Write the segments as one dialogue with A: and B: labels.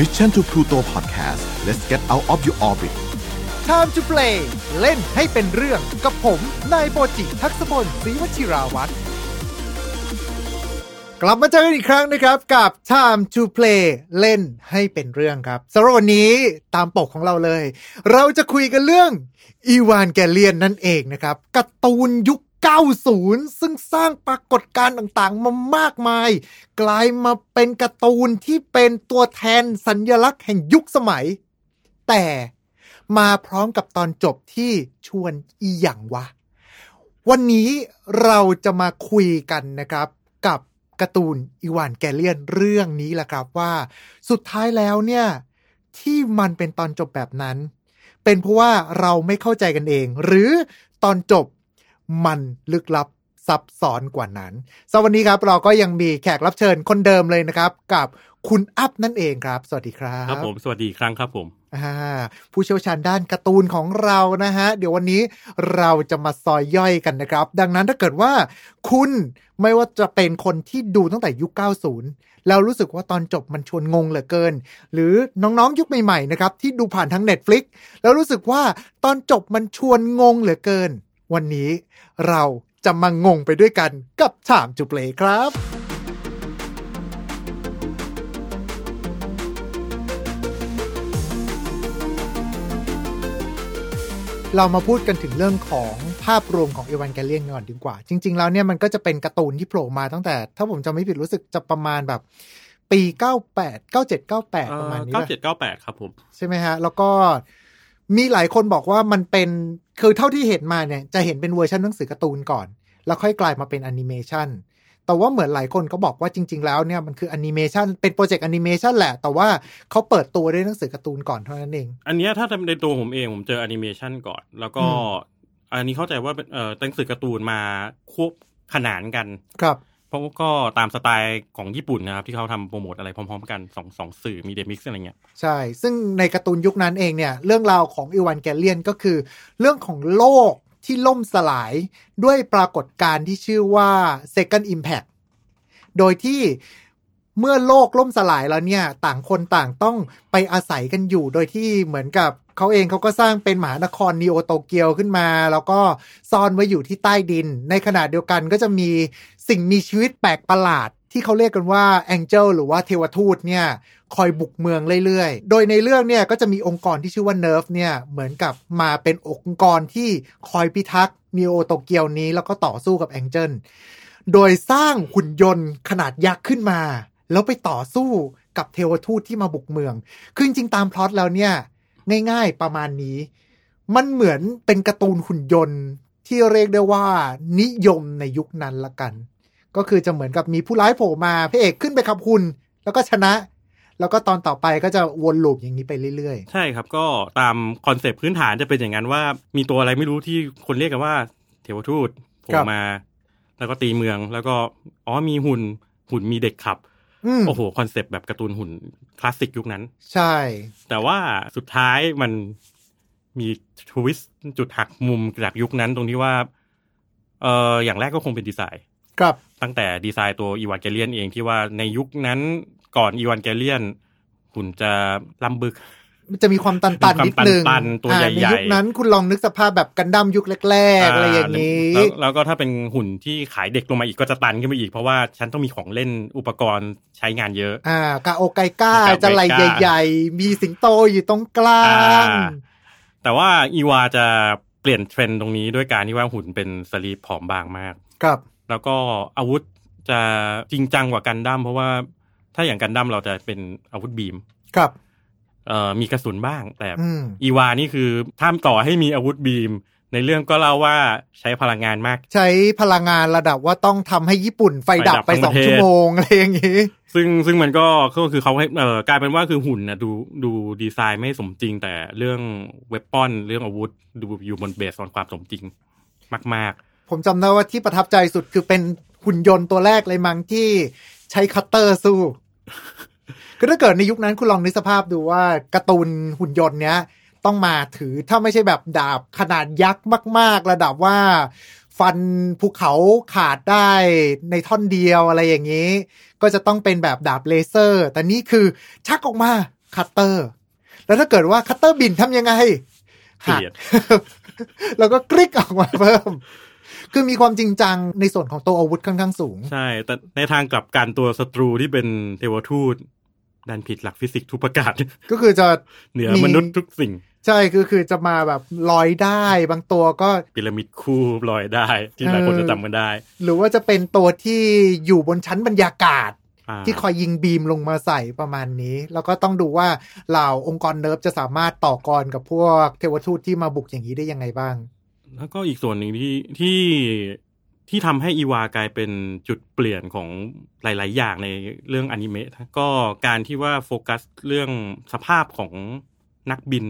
A: Mission to Pluto Podcast let's get out of your orbit
B: Time to play เล่นให้เป็นเรื่องกับผม นายโปจิทักษพลศรีวชิราวัตรกลับมาเจอกันอีกครั้งนะครับ กับ Time to Play เล่นให้เป็นเรื่องครับสำหรับวันนี้ตามปกของเราเลย เราจะคุยกันเรื่องอีวานแกเลียนนั่นเองนะครับการ์ตูนยุค 90 ซึ่งสร้างปรากฏการณ์ต่างๆ มามากมาย กลายมาเป็นการ์ตูนที่เป็นตัวแทนสัญญลักษณ์แห่งยุคสมัย แต่มาพร้อมกับตอนจบที่ชวนอีหยังวะ วันนี้เราจะมาคุยกันนะครับกับการ์ตูนอีวานแกเลียนเรื่องนี้แหละครับว่า สุดท้ายแล้วเนี่ย ที่มันเป็นตอนจบแบบนั้น เป็นเพราะว่าเราไม่เข้าใจกันเอง หรือตอนจบ มันลึกลับซับซ้อนกว่านั้นสำหรับวันนี้ครับเราก็ยังมีแขกรับเชิญคนเดิมเลยนะครับ กับคุณอัพนั่นเองครับ สวัสดีครับ
C: ครับผมสวัสดีอีกครั้งครับผม
B: อ่าผู้เชี่ยวชาญด้านการ์ตูนของเรานะฮะ เดี๋ยววันนี้เราจะมาซอยย่อยกันนะครับ ดังนั้นถ้าเกิดว่าคุณไม่ว่าจะเป็นคนที่ดูตั้งแต่ยุค 90 แล้วรู้สึกว่าตอนจบมันชวนงงเหลือเกิน หรือน้องๆยุคใหม่ๆนะครับที่ดูผ่านทาง Netflix แล้วรู้สึกว่าตอนจบมันชวนงงเหลือเกิน วันนี้เราจะมางงไปด้วยกันกับถามจุเปลครับ เรามาพูดกันถึงเรื่องของภาพรวมของเอวานแกเลียนก่อนดีกว่า จริง ๆ แล้วเนี่ยมันก็จะเป็นการ์ตูนที่โผล่มาตั้งแต่ ถ้าผมจำไม่ผิดรู้สึกจะประมาณแบบปี 98 97 98 ประมาณนี้
C: เก้า
B: ป่ะ
C: เจ็ดเก้าแปดครับผม
B: ใช่ไหมฮะ แล้วก็ มีหลายคนบอกว่ามันเป็นคือเท่าที่เห็นมาเนี่ยจะเห็นเป็นเวอร์ชันหนังสือการ์ตูนก่อน แล้วค่อยกลายมาเป็นแอนิเมชันแต่ว่าเหมือนหลายคนก็บอกว่าจริง ๆ แล้วเนี่ยมันคือแอนิเมชันเป็นโปรเจกต์แอนิเมชันแหละ แต่ว่าเขาเปิดตัวด้วยหนังสือการ์ตูนก่อนเท่านั้นเอง
C: อันเนี้ยถ้าในตัวผมเองผมเจอแอนิเมชันก่อน แล้วก็
B: อื
C: อันนี้เข้าใจว่าเป็นเอ่อหนังสือการ์ตูนมาควบขนานกัน
B: ครับ
C: เพราะก็ตามสไตล์ของญี่ปุ่นนะครับ ที่เขาทำโปรโมทอะไรพร้อมๆกันสองสองสื่อ media mix อะไรเงี้ย
B: ใช่ ซึ่งในการ์ตูนยุคนั้นเองเนี่ย เรื่องราวของอีวานแกเลียนก็คือ เรื่องของโลกที่ล่มสลายด้วยปรากฏการณ์ที่ชื่อว่า Second Impact โดยที่เมื่อโลกล่มสลายแล้วเนี่ย ต่างคนต่างต้องไปอาศัยกันอยู่ โดยที่เหมือนกับ เขาเองเขาก็สร้างเป็นมหานครนีโอโตเกียวขึ้นมา แล้วก็ซ่อนไว้อยู่ที่ใต้ดิน ในขณะเดียวกันก็จะมีสิ่งมีชีวิตแปลกประหลาดที่เขาเรียกกันว่า Angel หรือว่าเทวทูตเนี่ยคอยบุกเมืองเรื่อยๆ โดยในเรื่องเนี่ยก็จะมีองค์กรที่ชื่อว่าเนิร์ฟเนี่ยเหมือนกับมาเป็นองค์กรที่คอยพิทักษ์นีโอโตเกียวนี้ แล้วก็ต่อสู้กับ Angel โดยสร้างหุ่นยนต์ขนาดยักษ์ขึ้นมา แล้วไปต่อสู้กับเทวทูตที่มาบุกเมือง คือจริงๆตามพล็อตแล้วเนี่ย ง่ายๆประมาณนี้ มันเหมือนเป็นการ์ตูนหุ่นยนต์ที่เรียกได้ว่า นิยมในยุคนั้นละกัน ก็คือจะเหมือนกับมีผู้ร้ายโผล่มาพระเอกขึ้นไปขับหุ่นแล้วก็ชนะ แล้วก็ตอนต่อไปก็จะวนลูปอย่างนี้ไปเรื่อย
C: ใช่ครับก็ตามคอนเซปต์พื้นฐานจะเป็นอย่างนั้นว่า มีตัวอะไรไม่รู้ที่คนเรียกกันว่า เทวทูตโผล่มา แล้วก็ตีเมืองแล้วก็อ๋อมีหุ่นหุ่นมีเด็กขับ
B: ๆอืม
C: โอ้โหคอนเซปต์แบบการ์ตูนหุ่นคลาสสิกยุคนั้น
B: ใช่
C: แต่ว่าสุดท้ายมันมี twist จุดหักมุมจากยุคนั้นตรงที่ว่า เอออย่างแรกก็คงเป็นดีไซน์
B: ครับ
C: ตั้งแต่ดีไซน์ตัวอีวานเกเลียนเองที่ว่าในยุคนั้นก่อนอีวานเกเลียนหุ่นจะล่ำบึก
B: มัน จะมีความตันๆนิดนึง
C: มีความตันๆตัว
B: อ่า
C: ใหญ่ๆ
B: ในยุคนั้นคุณลองนึกสภาพแบบกันดั้มยุคแรกๆอะไรอย่างนี้
C: แล้วแล้วก็ถ้าเป็นหุ่นที่ขายเด็กลงมาอีกก็จะตันขึ้นไปอีกเพราะว่าฉันต้องมีของเล่นอุปกรณ์ใช้งานเยอะ
B: อ่ากาโอไกก้ากา
C: โอไกก้า
B: จะไหลใหญ่ ๆ มีสิงโตอยู่ตรงกลาง
C: อ่าแต่ว่าอีวาจะเปลี่ยนเทรนด์ตรงนี้ด้วยการที่ว่าหุ่นเป็นสลีปผอมบางมาก
B: ครับ
C: แล้วก็อาวุธจะจริงจังกว่ากันดั้มเพราะว่าถ้าอย่างกันดั้มเราจะเป็นอาวุธบีม
B: ครับ
C: เอ่อมีกระสุนบ้าง แต่
B: อืม
C: อีวานี่คือถ้ามต่อให้มีอาวุธบีม ในเรื่องก็เล่าว่าใช้พลังงานมาก
B: ใช้พลังงานระดับว่าต้องทำให้ญี่ปุ่นไฟดับ
C: ไฟดับ
B: ไป
C: ทั้ง
B: ส
C: ป
B: อง
C: ระเทศ
B: ชั่วโมงอะไรอย่างนี้
C: ซึ่งซึ่งมันก็ก็คือเขาให้เอ่อกลายเป็นว่าคือหุ่นนะดูดูดีไซน์ไม่สมจริง แต่เรื่องเวปอนเรื่องอาวุธ ดูอยู่บนเบสของความสมจริงมาก
B: ผมจำได้ว่าที่ประทับใจสุดคือเป็นหุ่นยนต์ตัวแรกเลยมั้งที่ใช้คัตเตอร์สู้ คือถ้าเกิดในยุคนั้นคุณลองนึกสภาพดูว่าการ์ตูนหุ่นยนต์เนี้ยต้องมาถือถ้าไม่ใช่แบบดาบขนาดยักษ์มาก ๆ ระดับว่า ฟันภูเขาขาดได้ในท่อนเดียวอะไรอย่างนี้ ก็จะต้องเป็นแบบดาบเลเซอร์ แต่นี่คือชักออกมาคัตเตอร์ แล้วถ้าเกิดว่าคัตเตอร์บิ่นทำยังไง
C: เกรียก
B: แล้วก็กริ๊กออกมาเพิ่ม คือมีความจริงจังในส่วนของตัวอาวุธค่อนข้างสูง
C: ใช่ แต่ในทางกลับกันตัวศัตรูที่เป็นเทวทูต ดันผิดหลักฟิสิกส์ทุกประการ
B: ก็คือจะ
C: เหนือ
B: มี
C: มนุษย์ทุกสิ่ง
B: ใช่คือคือจะมาแบบลอยได้บางตัวก็
C: พีระมิดคู่ลอยได้ ที่หลายคน
B: เออ
C: จะจำกันได้
B: หรือว่าจะเป็นตัวที่อยู่บนชั้นบรรยากาศ
C: อ่า
B: ที่คอยยิง beam ลงมาใส่ประมาณนี้ แล้วก็ต้องดูว่าเหล่าองค์กรเนิร์ฟจะสามารถต่อกรกับพวกเทวทูตที่มาบุกอย่างนี้ได้ยังไงบ้าง
C: แล้วก็อีกส่วนหนึ่งที่ที่ ที่ทำให้อีวากลายเป็นจุดเปลี่ยนของหลาย ๆ อย่างในเรื่องอนิเมะนะก็การที่ว่าโฟกัสเรื่องสภาพของนักบิน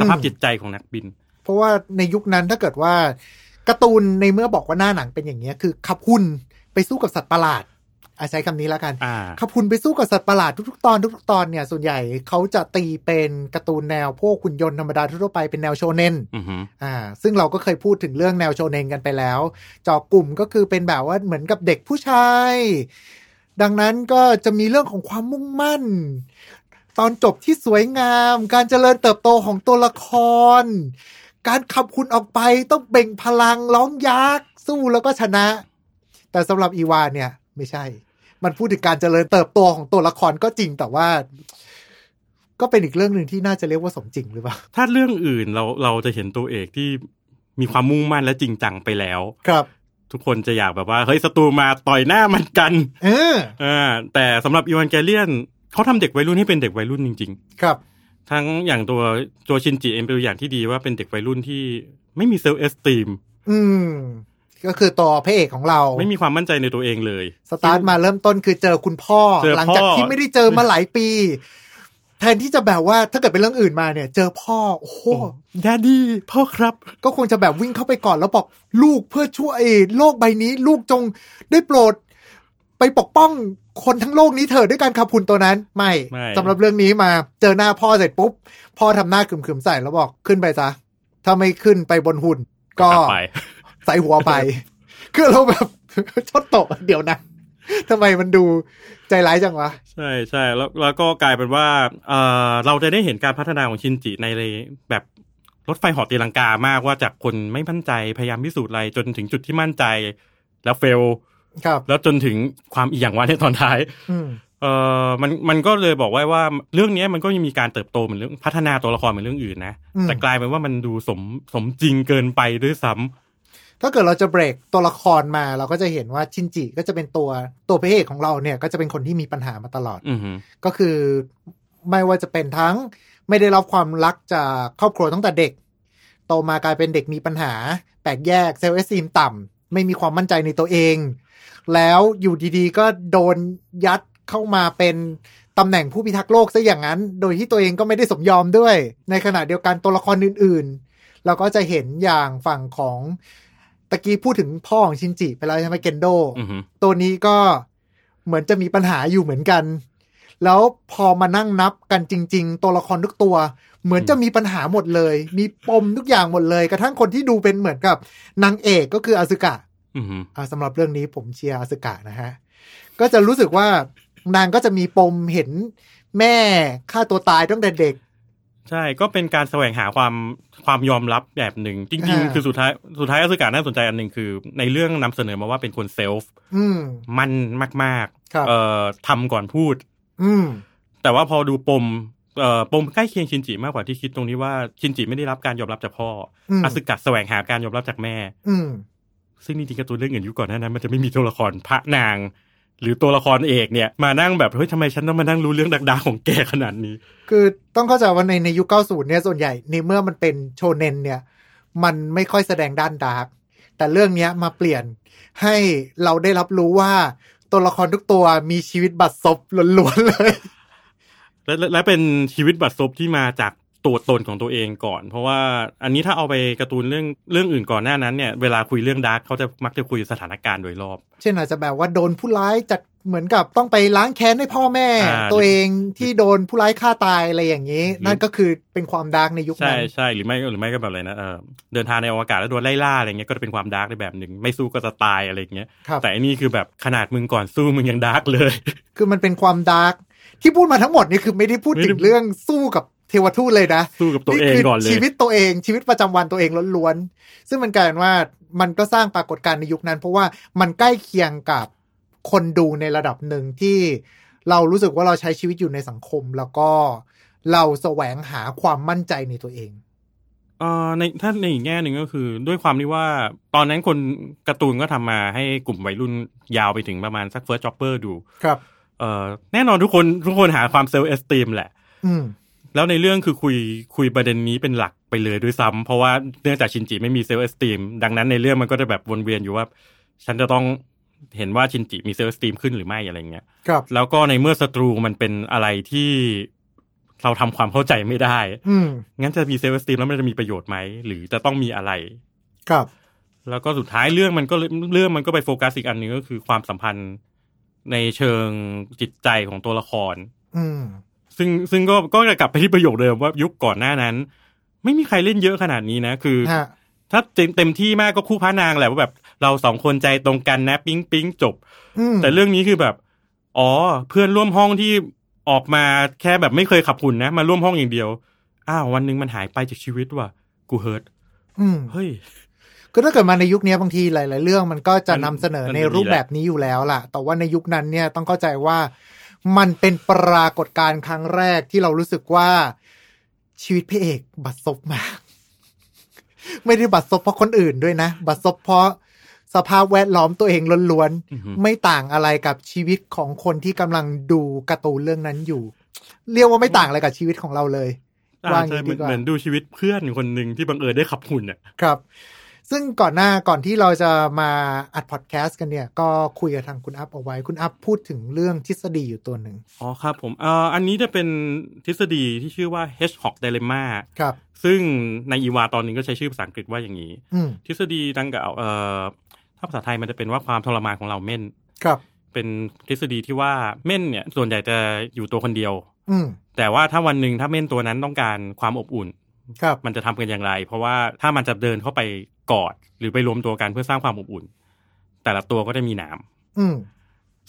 C: สภาพ
B: อืม
C: จิตใจของนักบิน
B: เพราะว่าในยุคนั้นถ้าเกิดว่าการ์ตูนในเมื่อบอกว่าหน้าหนังเป็นอย่างเงี้ยคือขับหุ่นไปสู้กับสัตว์ประหลาด อาใช้คำนี้แล้วกัน
C: อ่า
B: ขับหุ่นไปสู้กับสัตว์ประหลาดทุกๆตอนทุกๆตอนเนี่ย ส่วนใหญ่เขาจะตีเป็นการ์ตูนแนวพวกหุ่นยนต์ธรรมดาทั่วๆไปเป็นแนวโชเนน
C: อือหือ
B: อ่า ซึ่งเราก็เคยพูดถึงเรื่องแนวโชเนนกันไปแล้ว จอกลุ่มก็คือเป็นแบบว่าเหมือนกับเด็กผู้ชาย ดังนั้นก็จะมีเรื่องของความมุ่งมั่น ตอนจบที่สวยงาม การเจริญเติบโตของตัวละคร การขับคุณออกไปต้องเบ่งพลังร้องยักษ์สู้แล้วก็ชนะ แต่สำหรับอีวานเนี่ย ไม่ใช่ มันพูดถึงการเจริญเติบโตของตัวละครก็จริงแต่ว่า ก็เป็นอีกเรื่องหนึ่งที่น่าจะเรียกว่าสมจริงหรือเปล่า
C: ถ้าเรื่องอื่นเราเราจะเห็นตัวเอกที่มีความมุ่งมั่นและจริงจังไปแล้ว
B: ครับ
C: ทุกคนจะอยากแบบว่าเฮ้ยศัตรูมาต่อยหน้ามันกัน
B: เออ
C: อ่าแต่สำหรับอีวานแกเลียนเขาทำเด็กวัยรุ่นให้เป็นเด็กวัยรุ่นจริง ๆ
B: ครับ
C: ทั้งอย่างตัวตัวชินจิเองเป็นตัวอย่างที่ดีว่าเป็นเด็กวัยรุ่นที่ไม่มี self-esteemอืม
B: ก็คือตัวพระเอกของเรา
C: ไม่มีความมั่นใจในตัวเองเลย
B: สตาร์ทมาเริ่มต้นคือเจอคุณพ่อ
C: เจอพ่อ
B: หลังจากที่ไม่ได้เจอมาหลายปี แทนที่จะแบบว่าถ้าเกิดเป็นเรื่องอื่นมาเนี่ย เจอพ่อ โอ้โห
C: ดาดี้พ่อครับ
B: ก็คงจะแบบวิ่งเข้าไปก่อนแล้วบอกลูกเพื่อช่วยโลกใบนี้ ลูกจงได้โปรด ไปปกป้องคนทั้งโลกนี้เถอะด้วยการขับหุ่นตัวนั้น ไม่
C: ไม่
B: สำหรับเรื่องนี้มาเจอหน้าพ่อเสร็จปุ๊บพ่อทำหน้าขึมๆใส่แล้วบอกขึ้นไปซะถ้าไม่ขึ้นไปบนหุ่นก็
C: กลับไป
B: ใส่หัวไป คือเราแบบชดตกเดี๋ยวนะทำไมมันดูใจร้ายจังวะ
C: ใช่ใช่แล้วแล้วก็กลายเป็นว่าเออเราจะได้เห็นการพัฒนาของชินจิในแบบรถไฟเหอตีลังกามากว่าจากคนไม่มั่นใจพยายามพิสูจน์อะไรจนถึงจุดที่มั่นใจ แล้วเฟล
B: ครับ
C: แล้วจนถึงความอีหยังวะในตอนท้าย
B: อืม
C: เออมันมันก็เลยบอกไว้ว่าเรื่องนี้มันก็ยังมีการเติบโตเหมือนเรื่องพัฒนาตัวละครเหมือนเรื่องอื่นนะ
B: อืม
C: แต่กลายเป็นว่ามันดูสมสมจริงเกินไปด้วยซ้ำ
B: ถ้าเกิดเราจะเบรกตัวละครมาเราก็จะเห็นว่าชินจิก็จะเป็นตัวตัวพระเอกของเราเนี่ย ก็จะเป็นคนที่มีปัญหามาตลอด
C: อือหือ
B: ก็คือไม่ว่าจะเป็นทั้งไม่ได้รับความรักจากครอบครัวตั้งแต่เด็ก โตมากลายเป็นเด็กมีปัญหาแปลกแยกเซลล์เอสซีมต่ำไม่มีความมั่นใจในตัวเอง แล้วอยู่ดีๆ ก็โดนยัดเข้ามาเป็นตำแหน่งผู้พิทักษ์โลกซะอย่างนั้น โดยที่ตัวเองก็ไม่ได้สมยอมด้วย ในขณะเดียวกันตัวละครอื่นๆ เราก็จะเห็นอย่างฝั่งของ ตะกี้พูดถึงพ่อของชินจิไปแล้วใช่ไหมเกนโด
C: อือหือ
B: ตัวนี้ก็เหมือนจะมีปัญหาอยู่เหมือนกัน แล้วพอมานั่งนับกันจริง ๆ ตัวละครทุกตัว เหมือนจะมีปัญหาหมดเลย มีปมทุกอย่างหมดเลย กระทั่งคนที่ดูเป็นเหมือนกับนางเอกก็คืออาซึกะ
C: อือหือ
B: อ่าสำหรับเรื่องนี้ผมเชียร์อาซึกะนะฮะ ก็จะรู้สึกว่านางก็จะมีปมเห็นแม่ฆ่าตัวตายตั้งแต่เด็ก
C: ใช่ก็เป็นการแสวงหาความความยอมรับแบบหนึ่ง จริง
B: อ่า
C: ๆคือสุดท้ายสุดท้ายอสุกาน่าสนใจอันหนึ่งคือ ในเรื่องนำเสนอมาว่าเป็นคนเซลฟ์
B: อืม
C: มันมาก
B: ครับ
C: ๆเอ่อทำก่อนพูด
B: อืม
C: แต่ว่าพอดูปมเอ่อปมใกล้เคียงชินจิมากกว่าที่คิดตรงนี้ว่าชินจิไม่ได้รับการยอมรับจากพ่ออ
B: ม
C: อาสึกะแสวงหาการยอมรับจากแม่
B: อืม
C: ซึ่งจริงๆการ์ตูนเรื่องอื่นยุคก่อนหน้านั้นมันจะไม่มีตัวละครพระนาง หรือตัวละครเอกเนี่ยมานั่งแบบเฮ้ยทำไมฉันต้องมานั่งรู้เรื่องดักๆของแกขนาดนี้
B: คือต้องเข้าใจว่าในในยุค90เนี่ยส่วนใหญ่ในเมื่อมันเป็นโชเนนเนี่ย มันไม่ค่อยแสดงด้านดาร์กแต่เรื่องเนี้ยมาเปลี่ยนให้เราได้รับรู้ว่าตัวละครทุกตัวมีชีวิตบัดซบล้วนๆเลย
C: และและและเป็นชีวิตบัดซบที่มาจาก ตัวตนของตัวเองก่อน เพราะว่าอันนี้ถ้าเอาไปการ์ตูนเรื่องเรื่องอื่นก่อนหน้านั้นเนี่ยเวลาคุยเรื่อง dark เขาจะมักจะคุยสถานการณ์โดยรอบ
B: เช่นอาจจะแบบว่าโดนผู้ร้ายจัดเหมือนกับต้องไปล้างแค้นให้พ่อแม่
C: อ่า
B: ตัวเองที่โดนผู้ร้ายฆ่าตายอะไรอย่างนี้
C: หรือ
B: นั่นก็คือเป็นความ dark ในยุค
C: ใช่
B: นั้น
C: ใช่หรือไม่หรือไม่ก็แบบอะไรนะเออเดินทางในอวกาศแล้วโดนไล่ล่าอะไรเงี้ยก็จะเป็นความ dark ในแบบหนึ่งไม่สู้ก็จะตายอะไรอย่างเงี้ย
B: ครับ
C: แต่อันนี้คือแบบขนาดมึงก่อนสู้มึงยัง dark เลย
B: คือมันเป็นความ dark ที่พูดมาทั้งหมดนี่คือไม่ได้พูด
C: ไม่ได้
B: ถึงเรื่องสู้กับ เทวทูตเลยนะ
C: สู้กับตัวเอง
B: คื
C: ก่อนเลย
B: ชีวิตตัวเองชีวิตประจำวันตัวเองล้วนๆซึ่งมันกลายเป็นว่ามันก็สร้างปรากฏการณ์ในยุคนั้น เพราะว่ามันใกล้เคียงกับคนดูในระดับหนึ่งที่เรารู้สึกว่าเราใช้ชีวิตอยู่ในสังคม แล้วก็เราแสวงหาความมั่นใจในตัวเอง
C: เอ่อในถ้าในอีกแง่หนึ่งก็คือ ด้วยความที่ว่าตอนนั้นคนการ์ตูนก็ทำมาให้กลุ่มวัยรุ่นยาวไปถึงประมาณสัก first jobber ดู
B: ครับ
C: เอ่อแน่นอนทุกคนทุกคนหาความ self-esteem แหละ
B: อืม
C: แล้วในเรื่องคือคุยคุยประเด็นนี้เป็นหลักไปเลยด้วยซ้ำเพราะว่าเนื่องจากชินจิไม่มี self-esteem ดังนั้นในเรื่องมันก็จะแบบวนเวียนอยู่ว่า ฉันจะต้องเห็นว่าชินจิมี self-esteem ขึ้นหรือไม่อะไรเงี้ย
B: ครับ
C: แล้วก็ในเมื่อศัตรูมันเป็นอะไรที่เราทำความเข้าใจไม่ได้
B: อืม
C: งั้นจะมี self-esteem แล้วมันจะมีประโยชน์ไหมหรือจะต้องมีอะไร
B: ครับ
C: แล้วก็สุดท้ายเรื่องมันก็เลยเรื่องมันก็ไปโฟกัสอีกอันหนึ่งก็คือความสัมพันธ์ในเชิงจิตใจของตัวละคร
B: อืม
C: ซึ่งซึ่งก็ก็จะกลับไปที่ประโยคเดิมว่ายุคก่อนหน้านั้น ไม่มีใครเล่นเยอะขนาดนี้นะ คือ
B: ฮะ
C: ถ้าเต็มเต็มที่มากก็คู่พระนางแหละว่าแบบ เราสองคนใจตรงกันนะ ปิ๊งปิ๊งจบ
B: อืม
C: แต่เรื่องนี้คือแบบ อ๋อ เพื่อนร่วมห้องที่ออกมาแค่แบบไม่เคยขับหุ่นนะ มาร่วมห้องอย่างเดียว อ้าววันหนึ่งมันหายไปจากชีวิตว่ะกูเฮิร์ต
B: อืม
C: เฮ้ย
B: ก็ถ้าเกิดมาในยุคนี้บางทีหลาย ๆ เรื่องมันก็จะ
C: มัน
B: นำเสนอ
C: มัน
B: ใน
C: มี
B: รูปแบบนี้อยู่แล้วล่ะ แต่ว่าในยุคนั้นเนี่ยต้องเข้าใจว่า มันเป็นปรากฏการณ์ครั้งแรกที่เรารู้สึกว่าชีวิตพระเอกบัดซบมาก ไม่ได้บัดซบเพราะคนอื่นด้วยนะ บัดซบเพราะสภาพแวดล้อมตัวเองล้วน
C: อือฮึ
B: ๆไม่ต่างอะไรกับชีวิตของคนที่กำลังดูการ์ตูนเรื่องนั้นอยู่ เรียกว่าไม่ต่างอะไรกับชีวิตของเราเลย
C: อ่า
B: ว่า
C: ใช่
B: งี้
C: เหมื
B: ดี
C: อน
B: กว่า
C: เหมือนดูชีวิตเพื่อนคนหนึ่งที่บังเอิญได้ขับหุ่นอะ
B: ครับ ซึ่งก่อนหน้าก่อนที่เราจะมาอัดพอดแคสต์กันเนี่ย ก็คุยกับทางคุณอัพเอาไว้ คุณอัพพูดถึงเรื่องทฤษฎีอยู่ตัวหนึ่ง
C: อ๋อครับผมเอ่ออันนี้จะเป็นทฤษฎีที่ชื่อว่า Hedgehog Dilemma
B: ครับ
C: ซึ่งในอีวาตอนนี้ก็ใช้ชื่อภาษาอังกฤษว่าอย่างนี้
B: อืม
C: ทฤษฎีดังกล่าวเอ่อถ้าภาษาไทยมันจะเป็นว่าความทรมานของเราเม่น
B: ครับ
C: เป็นทฤษฎีที่ว่าเม่นเนี่ยส่วนใหญ่จะอยู่ตัวคนเดียว
B: อืม
C: แต่ว่าถ้าวันหนึ่งถ้าเม่นตัวนั้นต้องการความอบอุ่น
B: ครับ
C: มันจะทำกันอย่างไร เพราะว่าถ้ามันจะเดินเข้าไปกอด หรือไปรวมตัวกันเพื่อสร้างความอบอุ่น แต่ละตัวก็จะมีหนาม
B: อืม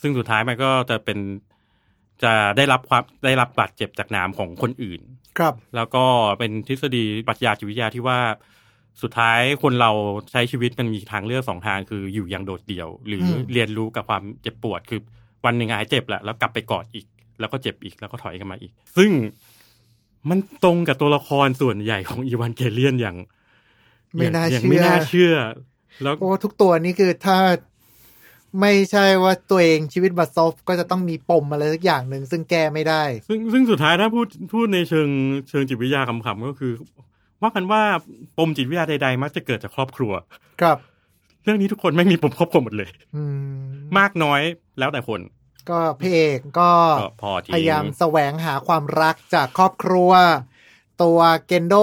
C: ซึ่งสุดท้ายมันก็จะเป็นจะได้รับความได้รับบาดเจ็บจากหนามของคนอื่น
B: ครับ
C: แล้วก็เป็นทฤษฎีปรัชญาจิตวิทยาที่ว่าสุดท้ายคนเราใช้ชีวิตมันมีทางเลือกสองทางคืออยู่อย่างโดดเดี่ยว หรืออ
B: ม
C: เรียนรู้กับความเจ็บปวด คือวันหนึ่งหายเจ็บแหละแล้วกลับไปกอดอีก แล้วก็เจ็บอีกแล้วก็ถอยกันมาอีก ซึ่ง มันตรงกับตัวละครส่วนใหญ่ของอีวานเกเลียนอย่าง
B: ไม่น่า
C: อย่าง
B: เชื่
C: ไม่
B: อ
C: น่าเชื่อ แล้ว
B: เพราะว่าทุกตัวนี่คือถ้าไม่ใช่ว่าตัวเองชีวิตบัดซบก็จะต้องมีปมอะไรสักอย่างหนึ่งซึ่งแก้ไม่ได้
C: ซึ่งซึ่งสุดท้ายถ้าพูดพูดในเชิงเชิงจิตวิทยาคำๆก็คือ ว่ากันว่าปมจิตวิทยาใด ๆ มักจะเกิดจากครอบครัว
B: ครับ
C: เรื่องนี้ทุกคนไม่มีปมครอบครัวหมดเลย
B: อืม
C: มากน้อยแล้วแต่คน
B: ก็พระเอกก็
C: ก็พอที
B: พยายามแสวงหาความรักจากครอบครัว ตัวเกนโด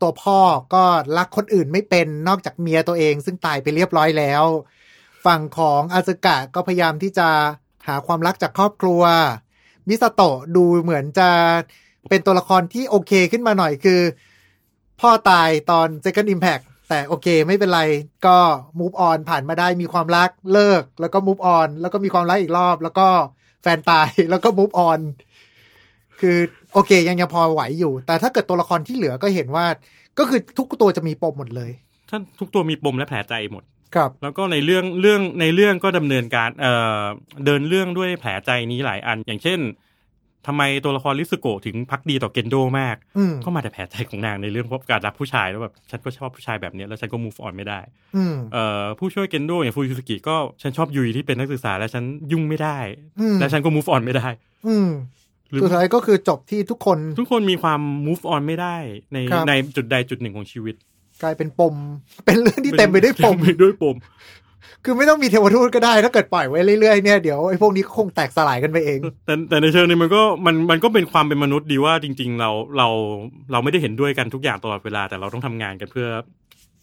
B: ตัวพ่อก็รักคนอื่นไม่เป็นนอกจากเมียตัวเอง ซึ่งตายไปเรียบร้อยแล้ว ฝั่งของอาซึกะก็พยายามที่จะหาความรักจากครอบครัว มิสโตะดูเหมือนจะเป็นตัวละครที่โอเคขึ้นมาหน่อยคือ พ่อตายตอน Second Impact แต่โอเคไม่เป็นไรก็ move on ผ่านมาได้มีความรักเลิก แล้วก็ move on แล้วก็มีความรักอีกรอบ แล้วก็แฟนตายแล้วก็ move on คือโอเค ยังยังพอไหวอยู่ แต่ถ้าเกิดตัวละครที่เหลือก็เห็นว่า ก็คือทุกตัวจะมีปมหมดเลย
C: ท่านทุกตัวมีปมและแผลใจหมด
B: ครับ
C: แล้วก็ในเรื่องเรื่องในเรื่องก็ดำเนินการเอ่อเดินเรื่องด้วยแผลใจนี้หลายอัน อย่างเช่น ทำไมตัวละครลิสโกะถึงพักดีต่อเกนโดมาก
B: อืม
C: ก็มาแต่แผลใจของนางในเรื่องพบการรักผู้ชายแล้วแบบฉันก็ชอบผู้ชายแบบเนี้ยแล้วฉันก็ move on ไม่ได้
B: อืม
C: เอ่อผู้ช่วยเกนโดอย่างฟูยุสกิก็ฉันชอบยุยที่เป็นนักศึกษาและฉันยุ่งไม่ได้
B: อืม
C: และฉันก็ move on ไม่ได้
B: อืม
C: หรือ
B: สุดท้ายก็คือจบที่ทุกคน
C: ทุกคนมีความ move on ไม่ได้ใน
B: ครับ
C: ในจุดใดจุดหนึ่งของชีวิต
B: กลายเป็นปม เป็นเรื่องที่เต็มไปด้วยปม
C: เต็ไปด้วยปม
B: คือไม่ต้องมีเทวทูตก็ได้ถ้าเกิดปล่อยไว้เรื่อยๆเนี่ยเดี๋ยวไอ้พวกนี้ก็คงแตกสลายกันไปเอง
C: แต่แต่ในเชิงนี้มันก็มันมันก็เป็นความเป็นมนุษย์ดีว่าจริง ๆ เราเราเราไม่ได้เห็นด้วยกันทุกอย่างตลอดเวลา แต่เราต้องทำงานกันเพื่อ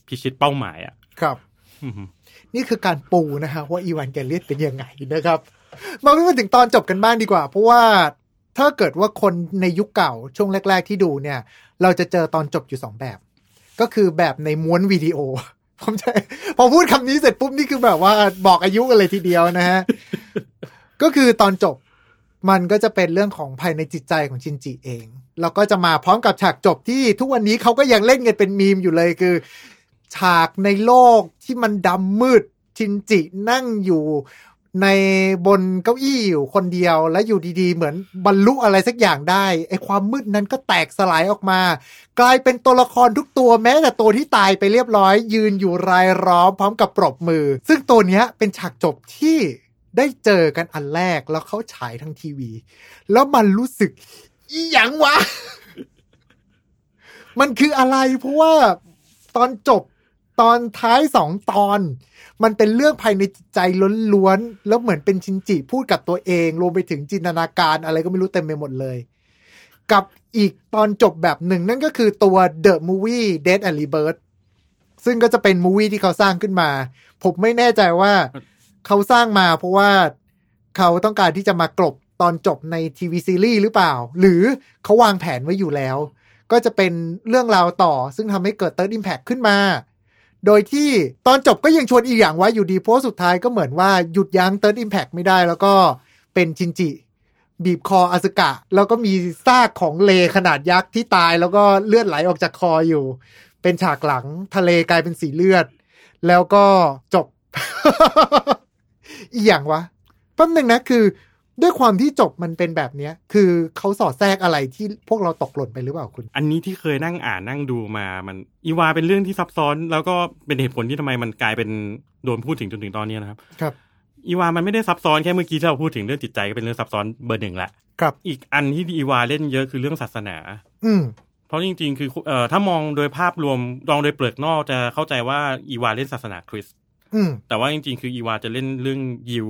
C: พิชิตเป้าหมายอะ
B: ครับ
C: อือฮึ
B: นี่คือการปูนะฮะว่าอีวานแกเลียนเป็นยังไงนะครับ มาไม่มาถึงตอนจบกันบ้างดีกว่า เพราะว่าถ้าเกิดว่าคนในยุคเก่าช่วงแรก ๆ ที่ดูเนี่ย เราจะเจอตอนจบอยู่สองแบบ ก็คือแบบในม้วนวิดีโอ ผมจะพอพูดคำนี้เสร็จปุ๊บนี่คือแบบว่าบอกอายุกันเลยทีเดียวนะฮะ ก็คือตอนจบมันก็จะเป็นเรื่องของภายในจิตใจของชินจิเองแล้วก็จะมาพร้อมกับฉากจบที่ทุกวันนี้เขาก็ยังเล่นกันเป็นมีมอยู่เลยคือ ฉากในโลกที่มันดำมืดชินจินั่งอยู่ ในบนเก้าอี้อยู่คนเดียวและอยู่ดีๆ เหมือนบรรลุอะไรสักอย่างได้ไอความมืดนั้นก็แตกสลายออกมา กลายเป็นตัวละครทุกตัวแม้แต่ตัวที่ตายไปเรียบร้อย ยืนอยู่รายล้อมพร้อมกับปรบมือ ซึ่งตัวเนี้ยเป็นฉากจบที่ได้เจอกันอันแรกแล้วเขาฉายทางทีวี แล้วมันรู้สึกอีหยังวะ มันคืออะไรเพราะว่าตอนจบตอนท้ายสองตอน มันเป็นเรื่องภายในจใจล้วนๆแล้วเหมือนเป็นชินจิพูดกับตัวเอง รวมไปถึงจินตนาการอะไรก็ไม่รู้เต็มไปหมดเลย กับอีกตอนจบแบบหนึ่งนั่นก็คือตัว The Movie Dead and Rebirth ซึ่งก็จะเป็นมูวี่ที่เขาสร้างขึ้นมา ผมไม่แน่ใจว่าเขาสร้างมาเพราะว่าเขาต้องการที่จะมากลบตอนจบในทีวีซีรีส์หรือเปล่า หรือเขาวางแผนไว้อยู่แล้ว ก็จะเป็นเรื่องราวต่อ ซึ่งทำให้เกิด Third Impact ขึ้นมา โดยที่ตอนจบก็ยังชวนอีกอย่างไว้อยู่ดีเพราะสุดท้ายก็เหมือนว่าหยุดยั้ง Third Impact ไม่ได้ แล้วก็เป็นชินจิ บีบคออาสกะ แล้วก็มีซากของเลขนาดยักษ์ที่ตาย แล้วก็เลือดไหลออกจากคออยู่ เป็นฉากหลังทะเลกลายเป็นสีเลือด แล้วก็จบ อีกอย่างวะแป๊บหนึ่งนะคือ ด้วยความที่จบมันเป็นแบบเนี้ย คือเขาสอดแทรกอะไรที่พวกเราตกหล่นไปหรือเปล่าคุณ
C: อันนี้ที่เคยนั่งอ่านนั่งดูมามันอีวาเป็นเรื่องที่ซับซ้อน แล้วก็เป็นเหตุผลที่ทำไมมันกลายเป็นโดนพูดถึงจนถึงตอนนี้นะครับ
B: ครับ
C: อีวามันไม่ได้ซับซ้อนแค่เมื่อกี้ที่เราพูดถึงเรื่องจิตใจก็เป็นเรื่องซับซ้อนเบอร์หนึ่งแหละ
B: ครับ
C: อีกอันที่อีวาเล่นเยอะคือเรื่องศาสนา
B: อืม
C: เพราะจริง ๆ คือเอ่อถ้ามองโดยภาพรวมลองโดยเปลือกนอกจะเข้าใจว่าอีวาเล่นศาสนาคริสต์
B: อืม
C: แต่ว่าจริง ๆ คืออีวาจะเล่นเรื่องยิว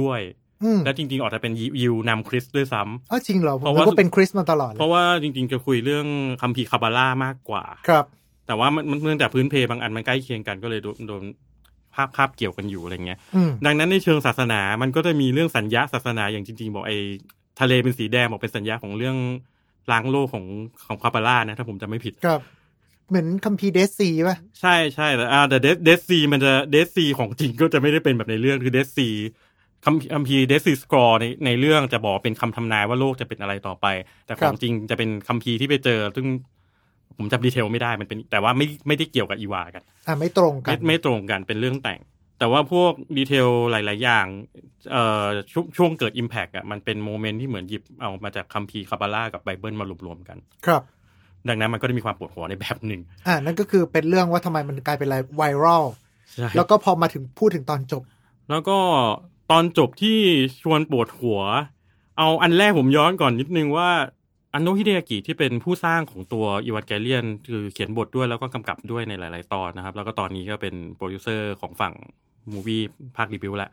C: ด้วย
B: อืม
C: และจริง ๆ ออกจะเป็นยิวนำคริสต์ด้วยซ้ำ
B: อ๋อจริงเหรอผม
C: เพราะ
B: นึ
C: ว่า
B: กว่าเป็นคริสต์มาตลอดเล
C: เพ
B: ย
C: ราะว่าจริง ๆ จะคุยเรื่องคัมภีร์คาบาล่ามากกว่า
B: ครับ
C: แต่ว่ามันมันเนื่องจากพื้นเพบางอันมันใกล้เคียงกันก็เลยโดนโดนภาพภาพเกี่ยวกันอยู่อะไรเงี้ย
B: อืม
C: ดังนั้นในเชิงศาสนา มันก็จะมีเรื่องสัญญาศาสนาอย่างจริง ๆ บอกไอ้ทะเลเป็นสีแดงบอกเป็นสัญญาของเรื่องล้างโลกของของคาบาล่านะถ้าผมจำไม่ผิด
B: ครับเหมือนคัมภีร์ Dead Sea ป่ะ
C: ใช่ใช่แต่อ่าแต่ Dead Dead Sea มันจะ Dead Sea ของจริงก็จะไม่ได้เป็นแบบในเรื่องคือ Dead Sea คัมคัมภีร์ Dead Sea Scroll ในในเรื่องจะบอกเป็นคำทำนายว่าโลกจะเป็นอะไรต่อไป ครับ แต่ของจริงจะเป็นคัมภีร์ที่ไปเจอ ซึ่งผมจำ detail ไม่ได้มันเป็น แต่ว่าไม่ไม่ได้เกี่ยวกับอีวากัน
B: อ่าไม่ตรงกั
C: ไม่ไม่ตรงกันเป็นเรื่องแต่ง แต่ว่าพวก detail หลาย ๆ อย่างเอ่อช่วงช่วงเกิด Impact อะมันเป็น moment ที่เหมือนหยิบเอามาจากคัมภีร์คาบาล่ากับไบเบิลมารวมๆกัน
B: ครับ
C: ดังนั้นมันก็จะมีความปวดหัวในแบบหนึ่ง
B: อ่า นั่นก็คือเป็นเรื่องว่าทำไมมันกลายเป็นอะไร viral
C: ใช่
B: แล้วก็พอมาถึงพูดถึงตอนจบ
C: แล้วก็ ตอนจบที่ชวนปวดหัว เอาอันแรกผมย้อนก่อนนิดนึงว่าอันโนฮิเดอากิที่เป็นผู้สร้างของตัวอีวานเกเลียนคือเขียนบทด้วยแล้วก็กำกับด้วยในหลาย ๆ ตอนนะครับ แล้วก็ตอนนี้ก็เป็นโปรดิวเซอร์ของฝั่ง movie ภาครีวิวแหละ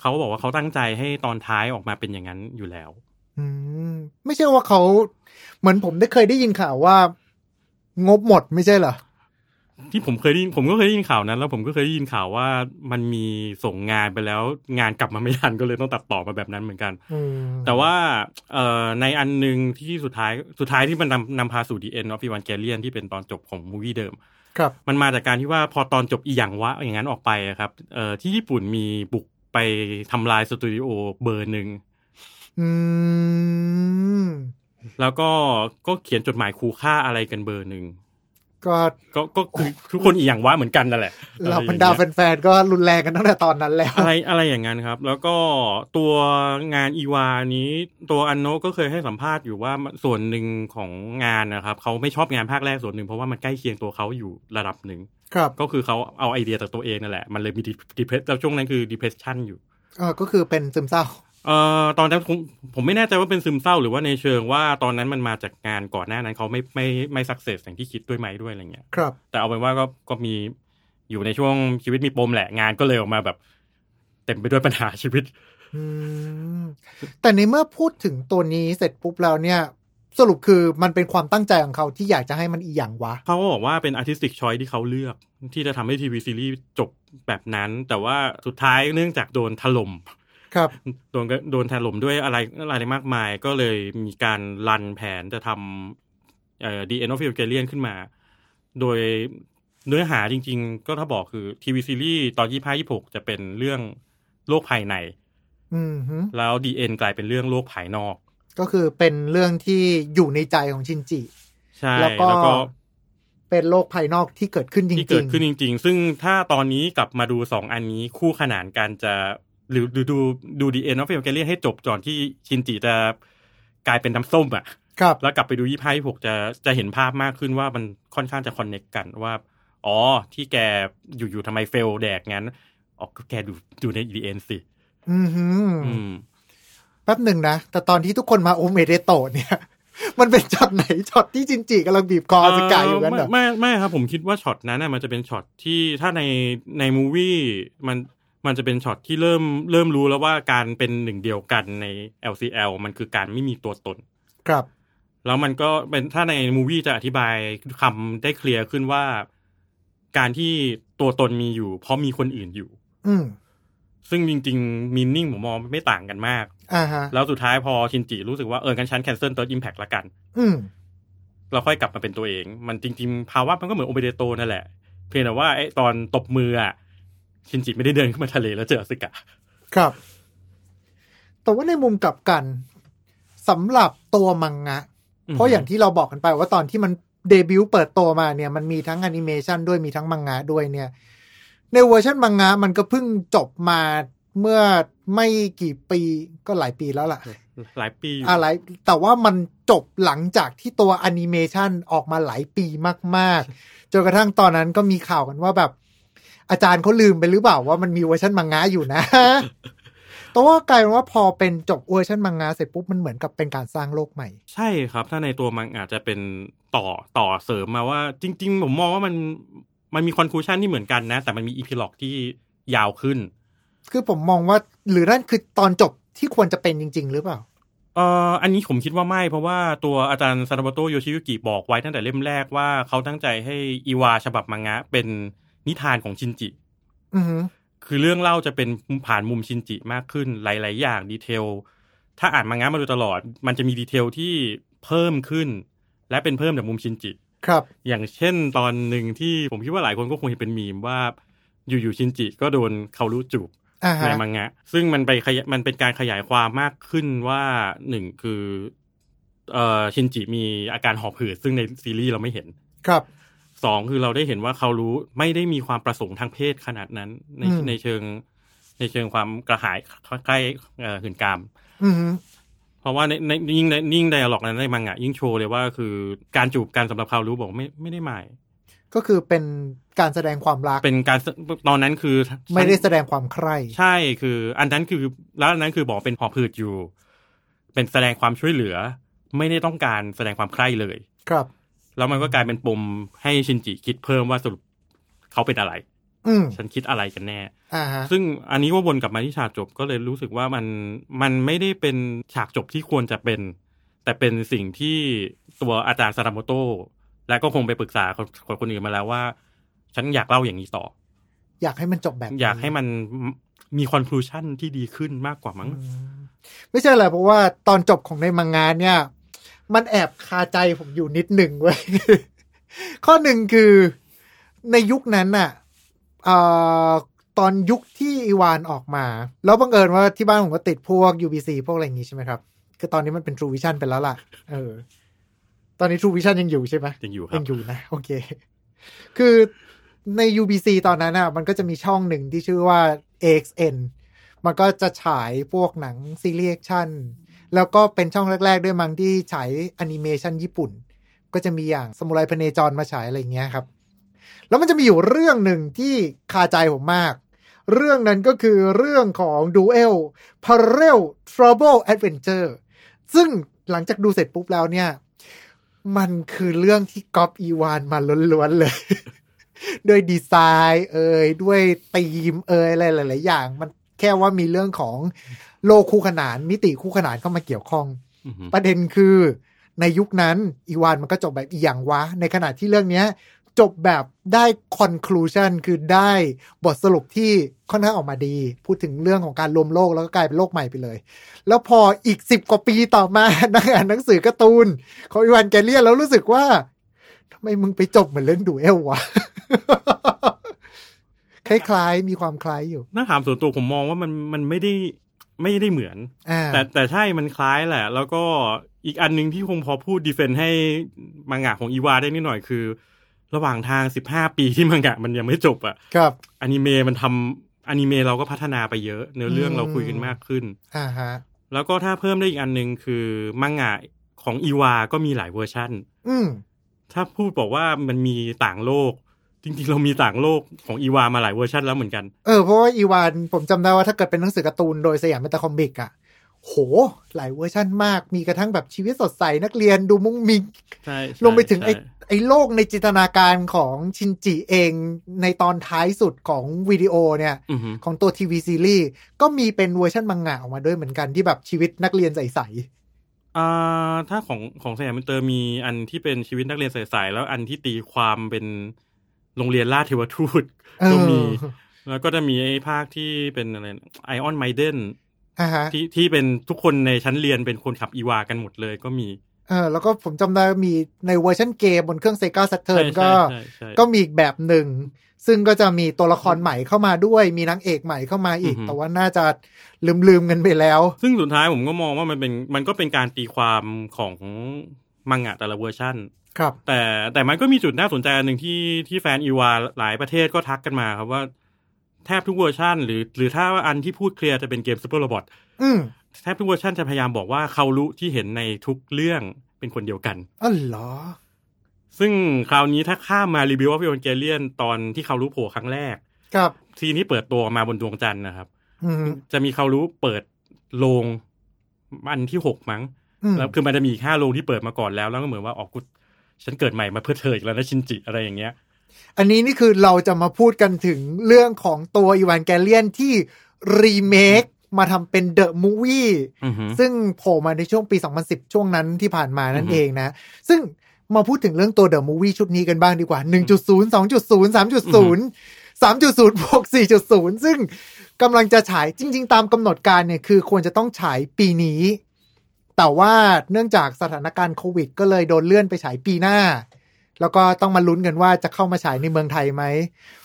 C: เขาบอกว่าเขาตั้งใจให้ตอนท้ายออกมาเป็นอย่างนั้นอยู่แล้ว
B: อืมไม่ใช่ว่าเขา เหมือนผมได้เคยได้ยินข่าวว่า งบหมดไม่ใช่เหรอ
C: ที่ผมเคยได้ยินผมก็เคยได้ยินข่าวนั้น แล้วผมก็เคยได้ยินข่าวว่ามันมีส่งงานไปแล้ว งานกลับมาไม่ทันก็เลยต้องตัดต่อมาแบบนั้นเหมือนกัน
B: อืม
C: แต่ว่าเอ่อในอันหนึ่งที่สุดท้ายสุดท้ายที่มันนำนำพาสู่ดีเอ็นออฟอีวานแกเลียนที่เป็นตอนจบของมูวี่เดิม
B: ครับ
C: มันมาจากการที่ว่าพอตอนจบอีหยังวะอย่างนั้นออกไปอะครับเอ่อที่ญี่ปุ่นมีบุกไปทำลายสตูดิโอเบอร์หนึ่ง
B: อืม
C: แล้วก็ก็เขียนจดหมายคูค่าอะไรกันเบอร์หนึ่ง
B: ก็
C: ก็ก็คือทุกคนอีหยังวะเหมือนกันนั่นแหละ
B: เรา
C: อะไรอย่
B: บร
C: ง
B: ร
C: งี้ย
B: ดาแฟนๆก็รุนแรงกันตั้งแต่ตอนนั้นแล้ว
C: อะไรอะไรอย่างนั้นครับ แล้วก็ตัวงานอีวานี้ ตัวอันโนก็เคยให้สัมภาษณ์อยู่ว่าส่วนหนึ่งของงานนะครับเขาไม่ชอบงานภาคแรกส่วนหนึ่งเพราะว่ามันใกล้เคียงตัวเขาอยู่ระดับหนึ่ง
B: ครับ
C: ก็คือเขาเอาไอเดียจากตัวเองนั่นแหละมันเลยมีดีเพรสแล้วช่วงนั้นคือ depression อยู่
B: เออก็คือเป็นซึมเศร้า
C: เอ่อตอนนั้นผมผมไม่แน่ใจว่าเป็นซึมเศร้าหรือว่าในเชิงว่าตอนนั้นมันมาจากงานก่อนหน้านั้นเขาไม่ไม่ไม่สักเซสอย่างที่คิดด้วยไหมด้วยอะไรเงี้ย
B: ครับ
C: แต่เอาเป็นว่าก็ก็มีอยู่ในช่วงชีวิตมีปมแหละงานก็เลยออกมาแบบ เต็มไปด้วยปัญหาชีวิต
B: อืมแต่ในเมื่อพูดถึงตัวนี้เสร็จปุ๊บแล้วเนี่ย สรุปคือมันเป็นความตั้งใจของเขาที่อยากจะให้มันอีหยังวะ
C: เขาก็บอกว่าเป็น artistic choice ที่เขาเลือก ที่จะทำให้ทีวีซีรีส์จบแบบนั้น แต่ว่าสุดท้ายเนื่องจากโดนถล่ม
B: ครับ
C: โดนโดนถล่มด้วยอะไรอะไรมากมาย ก็เลยมีการรันแผนจะทำเอ่อ The End of Evangelion ขึ้นมา โดยเนื้อหาจริง ๆ ก็ถ้าบอกคือทีวีซีรีส์ตอนยี่ห้ายี่หกจะเป็นเรื่องโลกภายใน
B: อืมฮึ
C: แล้วดีเอ็นกลายเป็นเรื่องโลกภายนอก
B: ก็คือเป็นเรื่องที่อยู่ในใจของชินจิ
C: ใช่
B: แล้วก็
C: แล้วก็
B: เป็นโลกภายนอกที่เกิดขึ้นจริงๆ
C: ที่เกิดขึ้นจริง ๆ ซึ่งถ้าตอนนี้กลับมาดูสองอันนี้คู่ขนานกันจะ หรือหรือดูดูดีเอ็นออฟเฟลแกเลียนให้จบก่อนที่ชินจิจะกลายเป็นน้ำส้มอะ
B: ครับ
C: แล้วกลับไปดูยี่ห้ายี่หกจะจะเห็นภาพมากขึ้นว่ามันค่อนข้างจะคอนเน็กกันว่า อ๋อที่แกอยู่ๆทำไมเฟลแดกงั้นอ๋อก็แกดูดูใน The End สิ
B: อือหือ
C: อืม
B: แป๊บหนึ่งนะ แต่ตอนที่ทุกคนมาおめでとうเนี่ย มันเป็นช็อตไหนช็อตที่ชินจิกำลังบีบคออสึกะอยู่กันเหรอ
C: ไม่ไม่ไม่ครับ ผมคิดว่าช็อตนั้นน่ะมันจะเป็นช็อตที่ถ้าในใน movie มัน มันจะเป็นช็อตที่เริ่มเริ่มรู้แล้วว่าการเป็นหนึ่งเดียวกันใน LCL มันคือการไม่มีตัวตน
B: ครับ
C: แล้วมันก็เป็นถ้าใน movie จะอธิบายคำได้ clear ขึ้นว่า การที่ตัวตนมีอยู่ เพราะมีคนอื่นอยู่
B: อืม
C: ซึ่งจริงๆ meaning ผมมองไม่ต่างกันมาก
B: อ่าฮะ
C: แล้วสุดท้ายพอชินจิรู้สึกว่าเออกันฉัน cancel Third Impact ละกัน
B: อืม
C: เราค่อยกลับมาเป็นตัวเอง มันจริง ๆ ภาวะมันก็เหมือนおめでとうนั่นแหละ เพียงแต่ว่าไอ้ตอนตบมืออะ ชินจิไม่ได้เดินขึ้นมาทะเลแล้วเจออสึกะ
B: ครับ แต่ว่าในมุมกลับกันสำหรับตัวมังงะ เพราะอย่างที่เราบอกกันไปว่าตอนที่มันเดบิวต์เปิดตัวมาเนี่ย มันมีทั้งแอนิเมชันด้วยมีทั้งมังงะด้วยเนี่ย ในเวอร์ชันมังงะมันก็เพิ่งจบมาเมื่อไม่กี่ปีก็หลายปีแล้วล่ะ
C: หลายปีอยู่
B: อะไร แต่ว่ามันจบหลังจากที่ตัวแอนิเมชันออกมาหลายปีมาก ๆจนกระทั่งตอนนั้นก็มีข่าวกันว่าแบบ อาจารย์เขาลืมไปหรือเปล่าว่ามันมีเวอร์ชันมังงะอยู่นะแต่ว่ากลายเป็นว่าพอเป็นจบเวอร์ชันมังงะเสร็จปุ๊บมันเหมือนกับเป็นการสร้างโลกใหม่
C: ใช่ครับ ถ้าในตัวมันอาจจะเป็นต่อต่อเสริมมาว่า จริง ๆ ผมมองว่ามันมันมี conclusion ที่เหมือนกันนะ แต่มันมี epilogue ที่ยาวขึ้น
B: คือผมมองว่าหรือนั่นคือตอนจบที่ควรจะเป็นจริง ๆ หรือเปล่า
C: เอ่ออันนี้ผมคิดว่าไม่เพราะว่าตัวอาจารย์ซาดาโมโตโยชิยูกิบอกไว้ตั้งแต่เล่มแรกว่าเขาตั้งใจให้อีวาฉบับมังงะเป็น นิทานของชินจิ
B: อือหือ
C: คือเรื่องเล่าจะเป็นผ่านมุมชินจิมากขึ้น หลาย ๆ อย่าง detail ถ้าอ่านมังงะมาโดยตลอด มันจะมีดีเทลที่เพิ่มขึ้น และเป็นเพิ่มจากมุมชินจิ
B: ครับ
C: อย่างเช่นตอนหนึ่งที่ผมคิดว่าหลายคนก็คงเห็นเป็นมีมว่า อยู่ ๆ ชินจิก็โดนเขารู้จูบ
B: อ่า
C: ใน
B: ฮะ
C: มังงะ ซึ่งมันไปขยายมันเป็นการขยายความมากขึ้นว่าหนึ่งคือเอ่อชินจิมีอาการหอบหืดซึ่งในซีรีส์เราไม่เห็น
B: ครับ
C: สองคือเราได้เห็นว่าเขารู้ไม่ได้มีความประสงค์ทางเพศขนาดนั้น ใน
B: อืม
C: ในเชิง ในเชิงความกระหายใกล้เอ่อหื่นกาม
B: อือหือ
C: เพราะว่าในในยิ่งในยิ่งไดอะล็อกนั้นในมังงะยิ่งโชว์เลยว่าคือการจูบกันสำหรับเขารู้บอกไม่ไม่ได้หมาย
B: ก็คือเป็นการแสดงความรัก
C: เป็นการตอนนั้นคือ
B: ไม่ได้แสดงความใคร่
C: ใช่คือ อันนั้นคือแล้วอันนั้นคือบอกเป็นหอบหืดอยู่ เป็นแสดงความช่วยเหลือ ไม่ได้ต้องการแสดงความใคร่เลย
B: ครับ
C: แล้วมันก็กลายเป็นปมให้ชินจิคิดเพิ่มว่าสรุปเขาเป็นอะไร
B: อืม
C: ฉันคิดอะไรกันแน่
B: อ่าฮะ
C: ซึ่งอันนี้ก็วนกลับมาที่ฉากจบก็เลยรู้สึกว่ามันมันไม่ได้เป็นฉากจบที่ควรจะเป็น แต่เป็นสิ่งที่ตัวอาจารย์ซารามโตและก็คงไปปรึกษาคนคนอื่นมาแล้วว่า ฉันอยากเล่าอย่างนี้ต่อ
B: อยากให้มันจบแบบนี้
C: อยากให้มันมีคอนคลูชันที่ดีขึ้นมากกว่ามั้ง
B: อืมไม่ใช่อะไรเพราะว่าตอนจบของในมังงานเนี่ย มันแอบคาใจผมอยู่นิดหนึ่งเว้ย ข้อหนึ่งคือในยุคนั้นน่ะเอ่อตอนยุคที่อีวานออกมา แล้วบังเอิญว่าที่บ้านผมก็ติดพวก UBC พวกอะไรอย่างงี้ใช่ไหมครับ คือตอนนี้มันเป็น True Vision ไปแล้วล่ะ เออ ตอนนี้ True Vision ยังอยู่ใช่ไหม
C: ยังอยู่ครั
B: ยั
C: บ
B: งอยู่นะ โอเค คือใน UBC ตอนนั้นอะ มันก็จะมีช่องหนึ่งที่ชื่อว่า AXN มันก็จะฉายพวกหนังซีรีส์ action แล้วก็เป็นช่องแรก ๆ ด้วยมั้งที่ฉายแอนิเมชันญี่ปุ่น ก็จะมีอย่างซามูไรพเนจรมาฉายอะไรเงี้ยครับ แล้วมันจะมีอยู่เรื่องหนึ่งที่คาใจผมมาก เรื่องนั้นก็คือเรื่องของ Duel Parallel Trouble Adventure ซึ่งหลังจากดูเสร็จปุ๊บแล้วเนี่ย มันคือเรื่องที่ก๊อปอีวานมาล้วนๆเลยด้วยดีไซน์ เอ่ยด้วยธีมเอ่ยอะไรหลาย ๆ อย่าง มันแค่ว่ามีเรื่องของ โลกคู่ขนานมิติคู่ขนานเข้ามาเกี่ยวข้อง
C: อือฮึ
B: ประเด็นคือในยุคนั้นอีวานมันก็จบแบบอีหยังวะ ในขณะที่เรื่องเนี้ย จบแบบได้ conclusion คือได้บทสรุปที่ค่อนข้างออกมาดี พูดถึงเรื่องของการรวมโลกแล้วก็กลายเป็นโลกใหม่ไปเลย แล้วพออีกสิบกว่าปีต่อมานักอ่านหนังสือการ์ตูนของอีวานแกเลียนแล้วรู้สึกว่าทำไมมึงไปจบเหมือนเรื่องดูเอลวะคล้ายๆ มีความคล้ายอยู่
C: ถ้าถามส่วนตัวผมมองว่ามันมันไม่ได้ ไม่ได้เหมือน
B: อ่า
C: แต่แต่ใช่มันคล้ายแหละ แล้วก็อีกอันหนึ่งที่คงพอพูดดีเฟนให้มังงะของอีวาได้นิดหน่อยคือ ระหว่างทางสิบห้าปีที่มังงะมันยังไม่จบอะ
B: ครับ
C: อนิเมะมันทำอนิเมะเราก็พัฒนาไปเยอะเนื้อเรื่อง
B: อืม
C: เราคุยกันมากขึ้น
B: อ่าฮะ
C: แล้วก็ถ้าเพิ่มได้อีกอันหนึ่งคือมังงะของอีวาก็มีหลายเวอร์ชั่น
B: อืม
C: ถ้าพูดบอกว่ามันมีต่างโลก จริงๆ เรามีต่างโลกของอีวามาหลายเวอร์ชันแล้วเหมือนกัน
B: เออเพราะว่าอีวานผมจำได้ว่าถ้าเกิดเป็นหนังสือการ์ตูนโดยสยามอินเตอร์คอมิกอะโห หลายเวอร์ชั่นมาก มีกระทั่งแบบชีวิตสดใส นักเรียนดูมุ้งมิ้ง
C: ใช่ใช่
B: รวมไปถึงไอ้
C: ใช่
B: ไอ้โลกในจินตนาการของชินจิเองในตอนท้ายสุดของวิดีโอเนี่ย
C: อือฮึ
B: ของตัวทีวีซีรีส์ ก็มีเป็นเวอร์ชันมังงะออกมาด้วยเหมือนกันที่แบบชีวิตนักเรียนใส
C: อ่าถ้าของของสยามอินเตอร์มีอันที่เป็นชีวิตนักเรียนใสๆแล้วอันที่ตีความเป็น โรงเรียนล่าเทวทูต
B: ๆเออ
C: ก็มี แล้วก็จะมีไอ้ภาคที่เป็นอะไร Iron Maiden อ่า
B: ฮะ
C: ที่ที่เป็นทุกคนในชั้นเรียนเป็นคนขับอีวากันหมดเลยก็มี
B: เอเออแล้วก็ผมจำได้มีในเวอร์ชันเกมบนเครื่องเซกา s ัตเทิร์น
C: ใช่
B: ก็
C: ใช่ใช่
B: ก็มีอีกแบบหนึ่ง ซึ่งก็จะมีตัวละครใหม่เข้ามาด้วยมีนางเอกใหม่เข้ามาอีก
C: อือฮึ
B: แต่ว่าน่าจะลืมลืมๆกันไปแล้ว
C: ซึ่งสุดท้ายผมก็มองว่ามันเป็นมันก็เป็นการตีความของมังงะแต่ละเวอร์ชัน
B: ครับ
C: แต่แต่มันก็มีจุดน่าสนใจอันหนึ่งที่ที่แฟนอีวาหลายประเทศก็ทักกันมาครับว่าแทบทุกเวอร์ชันหรือ หรือถ้าอันที่พูด clear จะเป็นเกม Super Robot อื
B: ม
C: แทบทุกเวอร์ชันจะพยายามบอกว่าคาโอรุที่เห็นในทุกเรื่องเป็นคนเดียวกัน
B: อ๋อเหรอ
C: ซึ่งคราวนี้ถ้าข้ามมารีวิวว่าพิอนเกเลียนตอนที่เขารู้โผล่ครั้งแรก
B: ครับ
C: ทีนี้เปิดตัวมาบนดวงจันทร์นะครับ
B: อืม
C: จะมีเขารู้เปิดโรงอันที่หกมั้ง
B: อืม
C: แล้วคือมันจะมีอีกห้าโรงที่เปิดมาก่อนแล้ว แล้วก็เหมือนว่าออกกู ฉันเกิดใหม่มาเพื่อเธออีกแล้วนะชินจิอะไรอย่างเงี้ย
B: อันนี้นี่คือเราจะมาพูดกันถึงเรื่องของตัวอีวานแกเลียนที่รีเมคมาทำเป็นเดอะมูวี่
C: อือฮึ
B: ซึ่งโผล่มาในช่วงปี 2010 ช่วงนั้นที่ผ่านมานั่น
C: อือฮึ
B: เองนะ ซึ่งมาพูดถึงเรื่องตัวเดอะมูวี่ชุดนี้กันบ้างดีกว่า 1.0 2.0 3.0 3.0บวก4.0 ซึ่งกำลังจะฉายจริง ๆ ตามกำหนดการเนี่ยคือควรจะต้องฉายปีนี้ แต่ว่าเนื่องจากสถานการณ์โควิด ก็เลยโดนเลื่อนไปฉายปีหน้า แล้วก็ต้องมาลุ้นกันว่าจะเข้ามาฉายในเมืองไทยไหม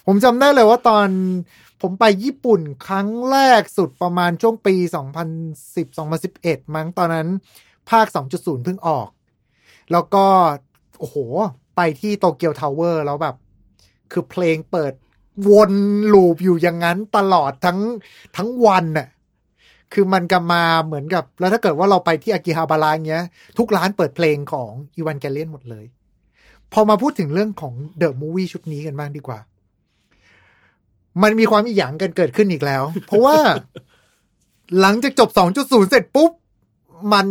B: ผมจำได้เลยว่าตอนผมไปญี่ปุ่นครั้งแรกสุดประมาณช่วงปี 2010-2011 มั้งตอนนั้น ภาค 2.0 เพิ่งออก แล้วก็ โอ้โห ไปที่ Tokyo Tower แล้วแบบ คือเพลงเปิดวน loop อยู่อย่างนั้นตลอดทั้งทั้งวันน่ะ คือมันก็มาเหมือนกับ แล้วถ้าเกิดว่าเราไปที่อากิฮาบาระเงี้ย ทุกร้านเปิดเพลงของอีวานเกเลียนหมดเลย พอมาพูดถึงเรื่องของ The Movie ชุดนี้กันบ้างดีกว่า มันมีความอีหยังกันเกิดขึ้นอีกแล้ว เพราะว่า หลังจากจบ 2.0 เสร็จปุ๊บ มัน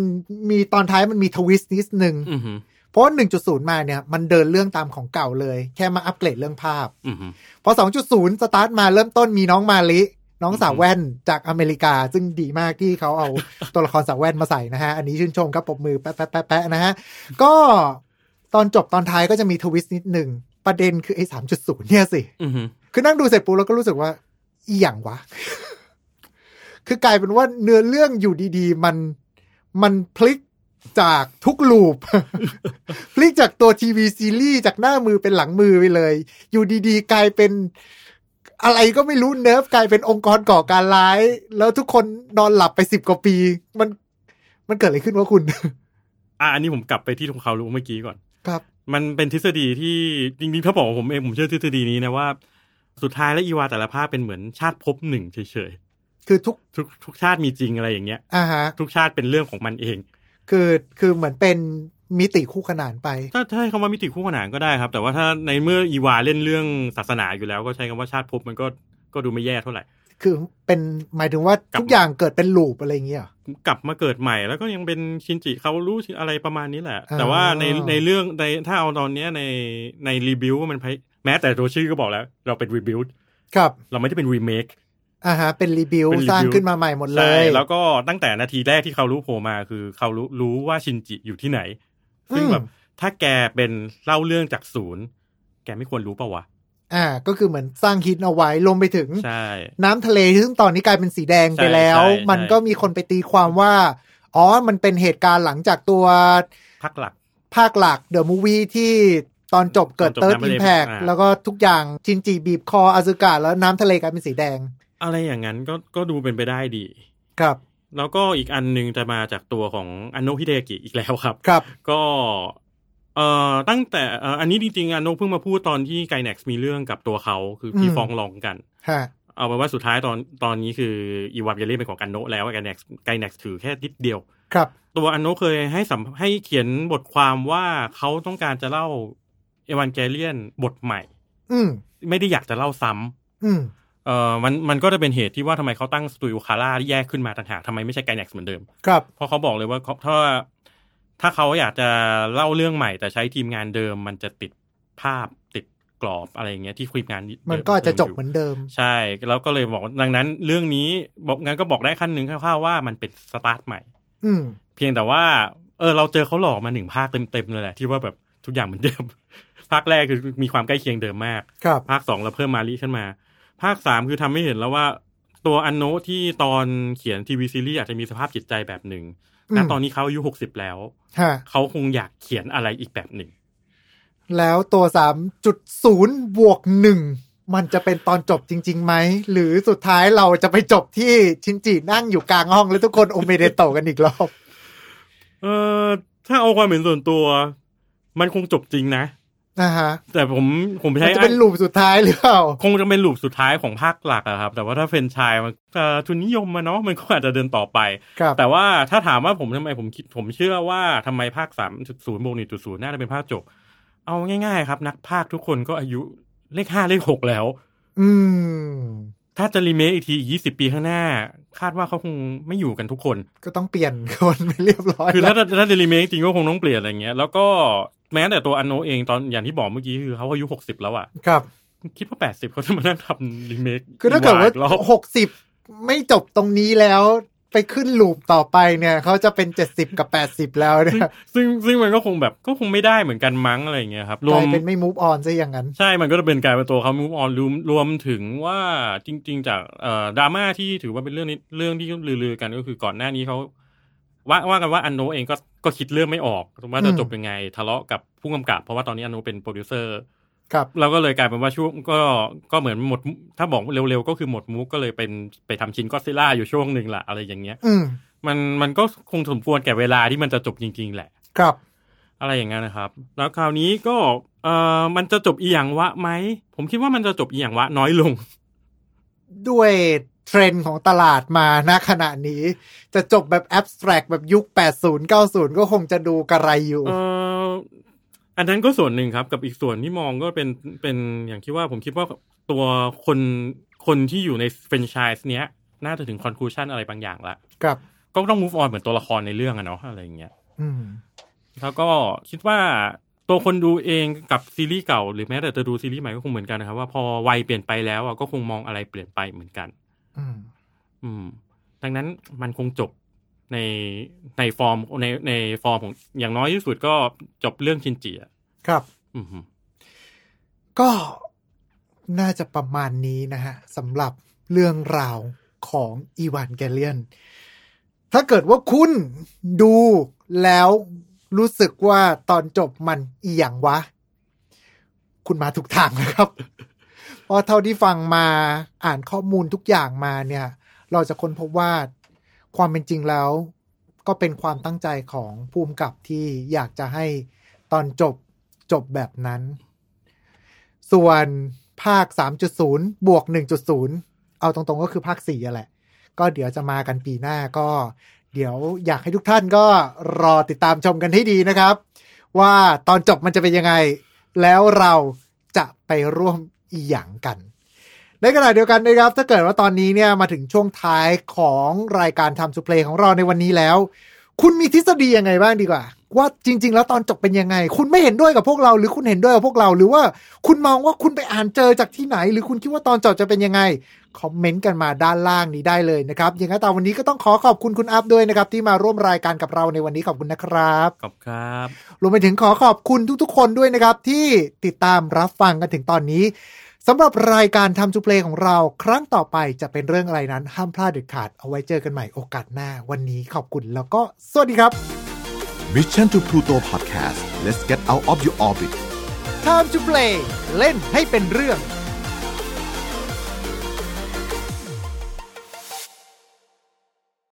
B: มีตอนท้ายมันมี twist นิดนึง
C: อือฮึ
B: เพราะว่า1.0 มาเนี่ย มันเดินเรื่องตามของเก่าเลย แค่มาอัปเกรดเรื่องภาพ
C: อือฮึ
B: พอ 2.0 สตาร์ทมาเริ่มต้นมีน้องมาริ น้องสาวแว่นจากอเมริกา ซึ่งดีมากที่เขาเอาตัวละครสาวแว่นมาใส่นะฮะ อันนี้ชื่นชมครับปรบมือแป๊ะแป๊ะแป๊ะแป๊ะนะฮะ ก็ตอนจบตอนท้ายก็จะมี twist นิดหนึ่ง ประเด็นคือไอ้3.0เนี่ยสิ
C: อือฮึ
B: คือนั่งดูเสร็จปุ๊บแล้วก็รู้สึกว่า อีหยังวะ คือกลายเป็นว่าเนื้อเรื่องอยู่ดีๆ มันมันพลิกจากทุกลูป พลิกจากตัวทีวีซีรีส์จากหน้ามือเป็นหลังมือไปเลย อยู่ดีๆ กลายเป็น อะไรก็ไม่รู้เนิร์ฟกลายเป็นองค์กรก่อการร้าย แล้วทุกคนนอนหลับไปสิบกว่าปี มันมันเกิดอะไรขึ้นวะคุณ
C: อะอันนี้ผมกลับไปที่ของเขารู้เมื่อกี้ก่อน
B: ครับ
C: มันเป็นทฤษฎีที่จริงๆถ้าบอกว่าผมเองผมเชื่อทฤษฎีนี้นะว่า สุดท้ายแล้วอีวาแต่ละภาคเป็นเหมือนชาติภพหนึ่งเฉย
B: คือทุก
C: ๆทุกทุกชาติมีจริงอะไรอย่างเงี้ย
B: อ่าฮะ
C: ทุกชาติเป็นเรื่องของมันเอง
B: คือคือเหมือนเป็น มิติคู่ขนานไป
C: ถ้าถ้าให้คำว่ามิติคู่ขนานก็ได้ครับ แต่ว่าถ้าในเมื่ออีวาเล่นเรื่องศาสนาอยู่แล้ว ก็ใช้คำว่าชาติภพมันก็ก็ดูไม่แย่เท่าไหร่
B: คือเป็นหมายถึงว่า
C: กับ
B: ทุกอย่างเกิดเป็นลูปอะไรอย่างเงี้ยเหรอ
C: กลับมาเกิดใหม่แล้วก็ยังเป็นชินจิเขารู้อะไรประมาณนี้แหละ
B: อ่า
C: แต่ว่าในในเรื่องในถ้าเอาตอนเนี้ยในในรีบิวมันพยแม้แต่ตัวชื่อก็บอกแล้ว เราเป็นรีบิว
B: ครับ
C: เราไม่ได้เป็นรีเมค
B: อ่าฮะเป็นรีบิว
C: เป็น rebuild
B: สร้างขึ้นมาใหม่หมดเล
C: ใช่
B: ย
C: แล้วก็ตั้งแต่นาทีแรกที่เขารู้โผล่มาคือเขารู้รู้ว่าชินจิอยู่ที่ไหน ซึ่ง
B: อืม
C: แบบถ้าแกเป็นเล่าเรื่องจากศูนย์ แกไม่ควรรู้เปล่าวะ
B: อ่าก็คือเหมือนสร้างฮิตเอาไว้รวมไปถึง
C: ใช่
B: น้ำทะเลซึ่งตอนนี้กลายเป็นสีแดงไป
C: ใช่
B: แล้ว
C: ใช่ใช่
B: มันก็มีคนไปตีความว่า อ๋อ มันเป็นเหตุการณ์หลังจากตัว
C: พักหลัก
B: ภาคหลักเดอะมูวี่ที่ตอนจบเกิด
C: ตอนจบ
B: เติร์ด
C: น้ำทะ
B: อิ
C: เล
B: มแพก
C: อ่า
B: แล้วก็ทุกอย่างชินจิบีบคออาซึกะแล้วน้ำทะเลกลายเป็นสีแดง
C: อะไรอย่างนั้นก็ก็ดูเป็นไปได้ดี
B: ครับ
C: แล้วก็อีกอันหนึงจะมาจากตัวของอันโนฮิเดกิอีกแล้วครับ
B: ครับ
C: ก็เอ่อตั้งแต่เอ่ออันนี้จริงๆอันโนเพิ่งมาพูดตอนที่ไกแน็กซ์มีเรื่องกับตัวเขาคือที่
B: อืม
C: ฟ้องร้องกัน
B: ฮะ
C: เอาเป็นว่าสุดท้ายตอนตอนนี้คืออีวานเกเลียนเป็นของกันโนะแล้วไกแน็กซ์ไกแน็กซ์ถือแค่นิดเดียว
B: ครับ
C: ตัวอันโนะเคยให้สัมให้เขียนบทความว่าเขาต้องการจะเล่าเอวานเกเลียนบทใหม่
B: อืม
C: ไม่ได้อยากจะเล่าซ้ำ
B: อืม
C: เอ่อมันมันก็จะเป็นเหตุที่ว่าทำไมเขาตั้งสตูดิโอคาร่าแยกขึ้นมาต่างหากทำไมไม่ใช่ไกแน็กซ์เหมือนเดิม
B: ครับ
C: เพราะเขาบอกเลยว่าเขาถ้าถ้าเขาอยากจะเล่าเรื่องใหม่ แต่ใช้ทีมงานเดิม มันจะติดภาพติดกรอบอะไรอย่างเงี้ยที่ทีมงานเดิ
B: มันก็จะจบ
C: ยู่
B: เหมือนเดิม
C: ใช่ แล้วก็เลยบอกว่าดังนั้น เรื่องนี้บอกงั้นก็บอกได้ขั้นหนึ่งคร่าวๆว่ามันเป็นสตาร์ทใหม่
B: อืม
C: เพียงแต่ว่า เออ เราเจอเขาหลอกมาหนึ่งภาคเต็มๆเลยแหละที่ว่าแบบทุกอย่างเหมือนเดิม ภาคแรกคือมีความใกล้เคียงเดิมมาก
B: ครับ
C: ภาคสองเราเพิ่มมาลีขึ้นมา ภาคสามคือทำให้เห็นแล้วว่า ตัวอันโนะที่ตอนเขียนทีวีซีรีส์อาจจะมีสภาพจิตใจแบบหนึ่ง
B: อืม
C: ณตอนนี้เขาอายุหกสิบแล้ว
B: ฮะ
C: เขาคงอยากเขียนอะไรอีกแบบหนึ่ง
B: แล้วตัวสามจุดศูนย์บวกหนึ่งมันจะเป็นตอนจบจริงๆไหม หรือสุดท้ายเราจะไปจบที่ชินจินั่งอยู่กลางห้องแล้วทุกคนโอเมเดโตะกันอีกรอบ
C: เออถ้าเอาความเห็นส่วนตัว มันคงจบจริงนะ
B: นะฮะ
C: แต่ผมผม
B: มัน
C: ใช้
B: จะเป็นลูปสุดท้ายหรือเปล่า
C: คงจะเป็นลูปสุดท้ายของภาคหลักอะครับ แต่ว่าถ้าเฟรนไชายมันเอ่อทุนนิยมมาเนาะมันก็อาจจะเดินต่อไป
B: ครับ
C: แต่ว่าถ้าถามว่าผมทำไมผมคิดผมเชื่อว่าทำไมภาคสามจุดศูนย์บวกหนึ่งจุดศูนย์น่าจะเป็นภาคจบ เอาง่ายๆครับ นักภาคทุกคนก็อายุเลขห้าเลขหกแล้ว
B: อืม
C: ถ้าจะรีเมคอีกทียี่สิบปีข้างหน้า คาดว่าเขาคงไม่อยู่กันทุกคน
B: ก็ต้องเปลี่ยนคนไปเรียบร้อย
C: คือ
B: แล้
C: ถ้าวถ้าจะรีเมคจริงก็คงต้องเปลี่ยนอะไรเงี้ย แล้วก็แม้แต่ตัวอันโนเองตอนอย่างที่บอกเมื่อกี้คือเขาอายุหกสิบแล้วอะ
B: ครับ
C: คิดว่าแปดสิบเขาจะมานั่งทำรีเมค
B: คือถ้าเกิดว่า
C: อีรอบ
B: หกสิบไม่จบตรงนี้แล้วไปขึ้นลูปต่อไปเนี่ยเขาจะเป็นเจ็ดสิบกับแปดสิบแล้วเนี่ย
C: ซึ่งซึ่งมันก็คงแบบก็คงไม่ได้เหมือนกันมั้งอะไรอย่างเงี้ยครับร
B: ก
C: ว
B: ลามยเป็นไม่ move on ซะอย่างนั้น
C: ใช่มันก็จะเป็นกลายเป็นตัวเขา move on รวมรวมถึงว่าจริง ๆ จากเอ่อดราม่าที่ถือว่าเป็นเรื่องนี้เรื่องที่ลือๆกันก็คือก่อนหน้านี้เขา ว่าว่ากันว่าอันโนเองก็ก็คิดเรื่องไม่ออกว่าจะ
B: อืม
C: จบยังไง ทะเลาะกับผู้กำกับ เพราะว่าตอนนี้อันโนเป็นโปรดิวเซอร์
B: ครับ
C: เราก็เลยกลายเป็นว่าช่วงก็ก็เหมือนหมด ถ้าบอกเร็วๆ ก็คือหมดมุกก็เลยเป็นไปทำชินก็ซิล่าอยู่ช่วงหนึ่งละอะไรอย่างเงี้ย
B: อืม
C: มันมันก็คงสมควรแก่เวลาที่มันจะจบจริง ๆ แหละ
B: ครับ
C: อะไรอย่างเงี้ยนะครับ แล้วคราวนี้ก็เอ่อมันจะจบอีหยังวะไหม ผมคิดว่ามันจะจบอีหยังวะน้อยลง
B: ด้วย เทรนด์ของตลาดมาณขณะนี้ จะจบแบบ abstract แบบยุค 80 90 ก็คงจะดูกระไรอยู่
C: เอ่ออันนั้นก็ส่วนหนึ่งครับกับอีกส่วนที่มองก็เป็นเป็นอย่างที่ว่าผมคิดว่าตัวคนคนที่อยู่ในแฟรนไชส์เนี้ย น่าจะถึงคอนคลูชันอะไรบางอย่างละ
B: ครับ
C: ก็ต้อง move on เหมือนตัวละครในเรื่องอะเนาะอะไรอย่างเงี้ย
B: อืม
C: แล้วก็คิดว่าตัวคนดูเองกับซีรีส์เก่าหรือแม้แต่จะดูซีรีส์ใหม่ก็คงเหมือนกันนะครับ ว่าพอวัยเปลี่ยนไปแล้วอะก็คงมองอะไรเปลี่ยนไปเหมือนกัน
B: อืม
C: อืม ดังนั้นมันคงจบในในฟอร์มในในฟอร์มของอย่างน้อยที่สุดก็จบเรื่องชินจิอะ
B: ครับ
C: อืมฮึ
B: ก็น่าจะประมาณนี้นะฮะสำหรับเรื่องราวของอีวานแกเลียน ถ้าเกิดว่าคุณดูแล้วรู้สึกว่าตอนจบมันอีหยังวะ คุณมาถูกทางนะครับ เพราะเท่าที่ฟังมาอ่านข้อมูลทุกอย่างมาเนี่ย เราจะค้นพบว่าความเป็นจริงแล้ว ก็เป็นความตั้งใจของภูมิกับที่อยากจะให้ตอนจบจบแบบนั้น ส่วนภาค 3.0 บวก 1.0 เอาตรงๆก็คือภาค4อะแหละ ก็เดี๋ยวจะมากันปีหน้าก็ เดี๋ยวอยากให้ทุกท่านก็รอติดตามชมกันให้ดีนะครับ ว่าตอนจบมันจะเป็นยังไง แล้วเราจะไปร่วม อีหยังกัน ในขณะเดียวกันนะครับ ถ้าเกิดว่าตอนนี้เนี่ยมาถึงช่วงท้ายของรายการทำ to play ของเราในวันนี้แล้ว คุณมีทฤษฎียังไงบ้างดีกว่า ว่าจริง ๆ แล้วตอนจบเป็นยังไง คุณไม่เห็นด้วยกับพวกเรา หรือคุณเห็นด้วยกับพวกเรา หรือว่าคุณมองว่าคุณไปอ่านเจอจากที่ไหน หรือคุณคิดว่าตอนจบจะเป็นยังไงคอมเมนต์กันมาด้านล่างนี้ได้เลยนะครับอย่างนั้นตอนวันนี้ก็ต้องขอขอบคุณคุณอัพด้วยนะครับ ที่มาร่วมรายการกับเราในวันนี้ขอบคุณนะครับ
C: ขอบครับ
B: รวมไปถึงขอขอบคุณทุกๆ คนด้วยนะครับ ที่ติดตามรับฟังกันถึงตอนนี้ สำหรับรายการทำจูเพลของเราครั้งต่อไปจะเป็นเรื่องอะไรนั้นห้ามพลาดเด็ดขาดเอาไว้เจอกันใหม่โอกาสหน้า วันนี้ขอบคุณแล้วก็สวัสดีครับ
A: Mission to Pluto Podcast let's get out of your orbit
B: Time to play เล่นให้เป็นเรื่อง